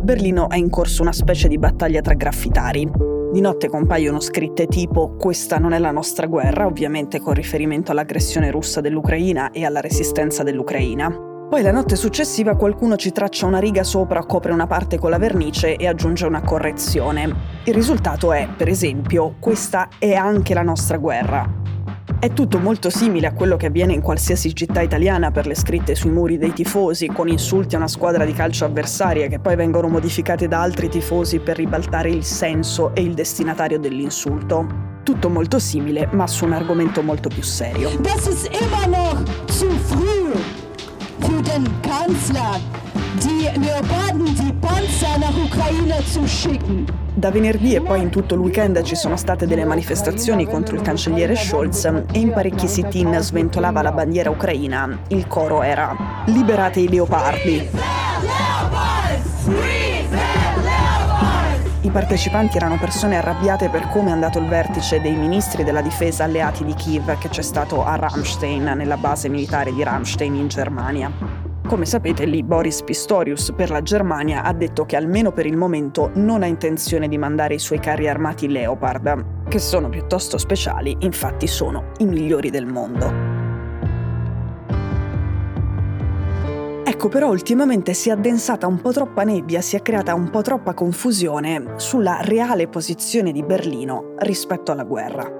A Berlino è in corso una specie di battaglia tra graffitari. Di notte compaiono scritte tipo questa non è la nostra guerra, ovviamente con riferimento all'aggressione russa dell'Ucraina e alla resistenza dell'Ucraina. Poi la notte successiva qualcuno ci traccia una riga sopra, copre una parte con la vernice e aggiunge una correzione. Il risultato è, per esempio, questa è anche la nostra guerra. È tutto molto simile a quello che avviene in qualsiasi città italiana per le scritte sui muri dei tifosi, con insulti a una squadra di calcio avversaria che poi vengono modificate da altri tifosi per ribaltare il senso e il destinatario dell'insulto. Tutto molto simile, ma su un argomento molto più serio. Das ist immer noch zu früh für den Kanzler, die Leoparden, die Panzer nach Ukraine zu schicken. Da venerdì e poi in tutto il weekend ci sono state delle manifestazioni contro il cancelliere Scholz e in parecchi sit-in sventolava la bandiera ucraina. Il coro era Liberate i leopardi! I partecipanti erano persone arrabbiate per come è andato il vertice dei ministri della difesa alleati di Kiev che c'è stato a Ramstein, nella base militare di Ramstein in Germania. Come sapete lì Boris Pistorius per la Germania ha detto che almeno per il momento non ha intenzione di mandare i suoi carri armati Leopard, che sono piuttosto speciali, infatti sono i migliori del mondo. Ecco, però ultimamente si è addensata un po' troppa nebbia, si è creata un po' troppa confusione sulla reale posizione di Berlino rispetto alla guerra.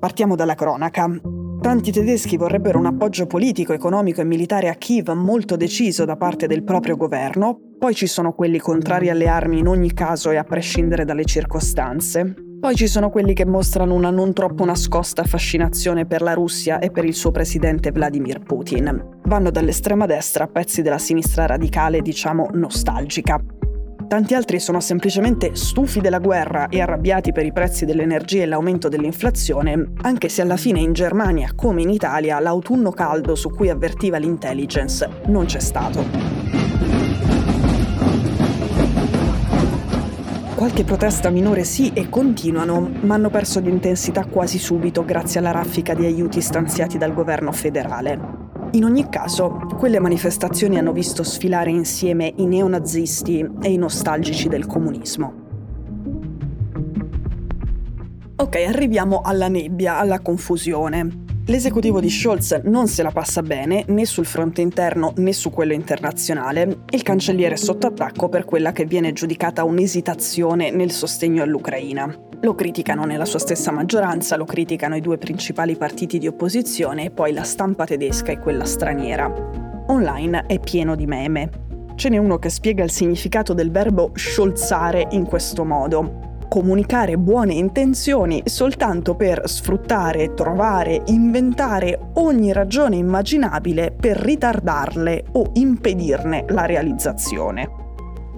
Partiamo dalla cronaca. Tanti tedeschi vorrebbero un appoggio politico, economico e militare a Kiev molto deciso da parte del proprio governo, poi ci sono quelli contrari alle armi in ogni caso e a prescindere dalle circostanze. Poi ci sono quelli che mostrano una non troppo nascosta fascinazione per la Russia e per il suo presidente Vladimir Putin. Vanno dall'estrema destra a pezzi della sinistra radicale, diciamo nostalgica. Tanti altri sono semplicemente stufi della guerra e arrabbiati per i prezzi dell'energia e l'aumento dell'inflazione, anche se alla fine in Germania, come in Italia, l'autunno caldo su cui avvertiva l'intelligence non c'è stato. Qualche protesta minore sì e continuano, ma hanno perso di intensità quasi subito grazie alla raffica di aiuti stanziati dal governo federale. In ogni caso, quelle manifestazioni hanno visto sfilare insieme i neonazisti e i nostalgici del comunismo. Ok, arriviamo alla nebbia, alla confusione. L'esecutivo di Scholz non se la passa bene né sul fronte interno né su quello internazionale. Il cancelliere è sotto attacco per quella che viene giudicata un'esitazione nel sostegno all'Ucraina. Lo criticano nella sua stessa maggioranza, lo criticano i due principali partiti di opposizione e poi la stampa tedesca e quella straniera. Online è pieno di meme. Ce n'è uno che spiega il significato del verbo scholzare in questo modo comunicare buone intenzioni soltanto per sfruttare, trovare, inventare ogni ragione immaginabile per ritardarle o impedirne la realizzazione.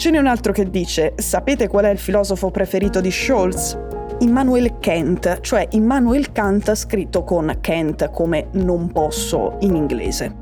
Ce n'è un altro che dice, sapete qual è il filosofo preferito di Scholz? Immanuel Kant, cioè Immanuel Kant scritto con Kant come non posso in inglese.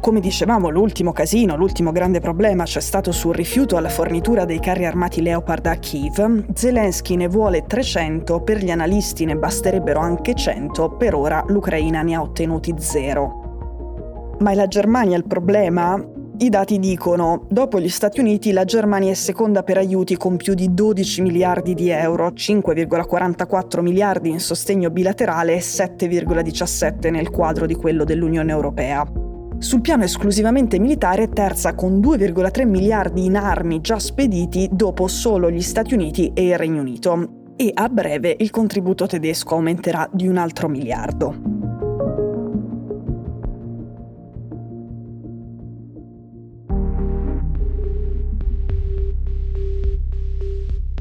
Come dicevamo, l'ultimo casino, l'ultimo grande problema c'è stato sul rifiuto alla fornitura dei carri armati Leopard a Kiev. Zelensky ne vuole 300, per gli analisti ne basterebbero anche 100, per ora l'Ucraina ne ha ottenuti zero. Ma è la Germania il problema? I dati dicono, dopo gli Stati Uniti la Germania è seconda per aiuti con più di 12 miliardi di euro, 5,44 miliardi in sostegno bilaterale e 7,17 nel quadro di quello dell'Unione Europea. Sul piano esclusivamente militare terza con 2,3 miliardi in armi già spediti dopo solo gli Stati Uniti e il Regno Unito. E a breve il contributo tedesco aumenterà di un altro miliardo.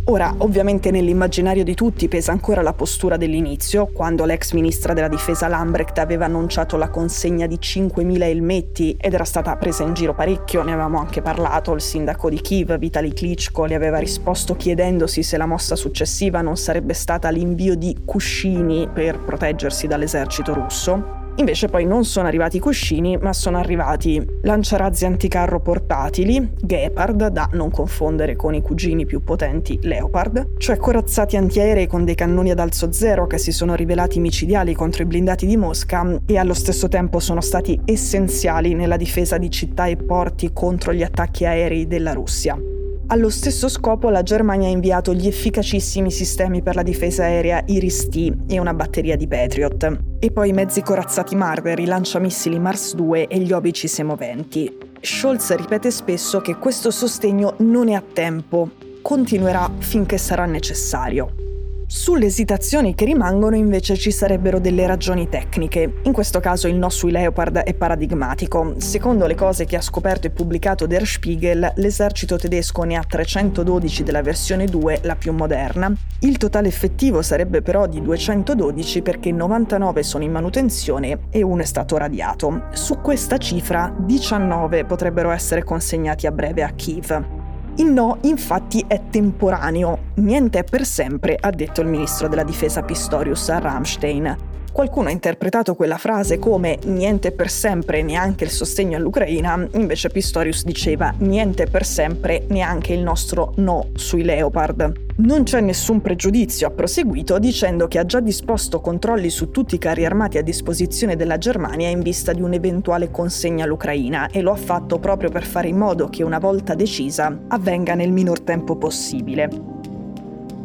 Ora, ovviamente nell'immaginario di tutti pesa ancora la postura dell'inizio, quando l'ex ministra della difesa Lambrecht aveva annunciato la consegna di 5.000 elmetti ed era stata presa in giro parecchio, ne avevamo anche parlato, il sindaco di Kiev, Vitali Klitschko, le aveva risposto chiedendosi se la mossa successiva non sarebbe stata l'invio di cuscini per proteggersi dall'esercito russo. Invece poi non sono arrivati cuscini, ma sono arrivati lanciarazzi anticarro portatili, Gepard, da non confondere con i cugini più potenti Leopard, cioè corazzati antiaerei con dei cannoni ad alzo zero che si sono rivelati micidiali contro i blindati di Mosca e allo stesso tempo sono stati essenziali nella difesa di città e porti contro gli attacchi aerei della Russia. Allo stesso scopo la Germania ha inviato gli efficacissimi sistemi per la difesa aerea Iris-T e una batteria di Patriot, e poi i mezzi corazzati Marder, i lanciamissili Mars 2 e gli obici semoventi. Scholz ripete spesso che questo sostegno non è a tempo, continuerà finché sarà necessario. Sulle esitazioni che rimangono invece ci sarebbero delle ragioni tecniche. In questo caso il no sui Leopard è paradigmatico. Secondo le cose che ha scoperto e pubblicato Der Spiegel, l'esercito tedesco ne ha 312 della versione 2, la più moderna. Il totale effettivo sarebbe però di 212 perché 99 sono in manutenzione e uno è stato radiato. Su questa cifra 19 potrebbero essere consegnati a breve a Kiev. Il no infatti è temporaneo, niente è per sempre, ha detto il ministro della difesa Pistorius a Rammstein. Qualcuno ha interpretato quella frase come niente per sempre, neanche il sostegno all'Ucraina, invece Pistorius diceva niente per sempre, neanche il nostro no sui Leopard. Non c'è nessun pregiudizio, ha proseguito, dicendo che ha già disposto controlli su tutti i carri armati a disposizione della Germania in vista di un'eventuale consegna all'Ucraina e lo ha fatto proprio per fare in modo che una volta decisa avvenga nel minor tempo possibile.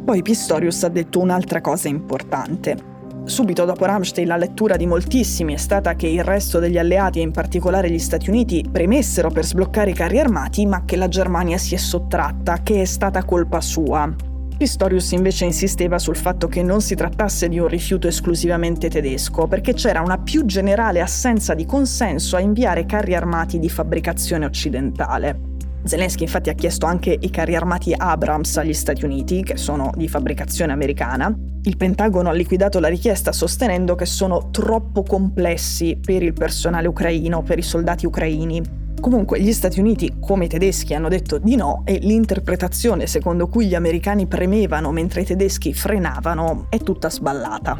Poi Pistorius ha detto un'altra cosa importante. Subito dopo Ramstein la lettura di moltissimi è stata che il resto degli alleati e in particolare gli Stati Uniti premessero per sbloccare i carri armati ma che la Germania si è sottratta, che è stata colpa sua. Pistorius invece insisteva sul fatto che non si trattasse di un rifiuto esclusivamente tedesco, perché c'era una più generale assenza di consenso a inviare carri armati di fabbricazione occidentale. Zelensky infatti ha chiesto anche i carri armati Abrams agli Stati Uniti, che sono di fabbricazione americana. Il Pentagono ha liquidato la richiesta sostenendo che sono troppo complessi per il personale ucraino, per i soldati ucraini. Comunque gli Stati Uniti, come i tedeschi, hanno detto di no e l'interpretazione secondo cui gli americani premevano mentre i tedeschi frenavano è tutta sballata.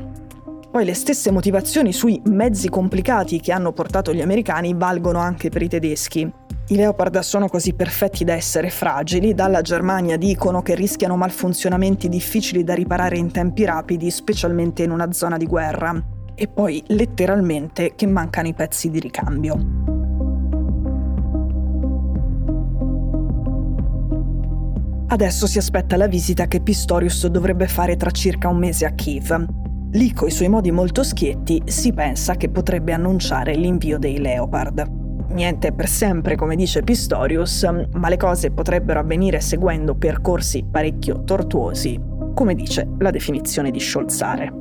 Poi le stesse motivazioni sui mezzi complicati che hanno portato gli americani valgono anche per i tedeschi. I Leopard sono così perfetti da essere fragili, dalla Germania dicono che rischiano malfunzionamenti difficili da riparare in tempi rapidi, specialmente in una zona di guerra, e poi letteralmente che mancano i pezzi di ricambio. Adesso si aspetta la visita che Pistorius dovrebbe fare tra circa un mese a Kiev. Lì, coi suoi modi molto schietti, si pensa che potrebbe annunciare l'invio dei Leopard. Niente per sempre, come dice Pistorius, ma le cose potrebbero avvenire seguendo percorsi parecchio tortuosi, come dice la definizione di Scholzare.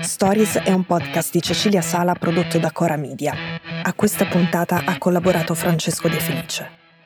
Stories è un podcast di Cecilia Sala prodotto da Cora Media. A questa puntata ha collaborato Francesco De Felice.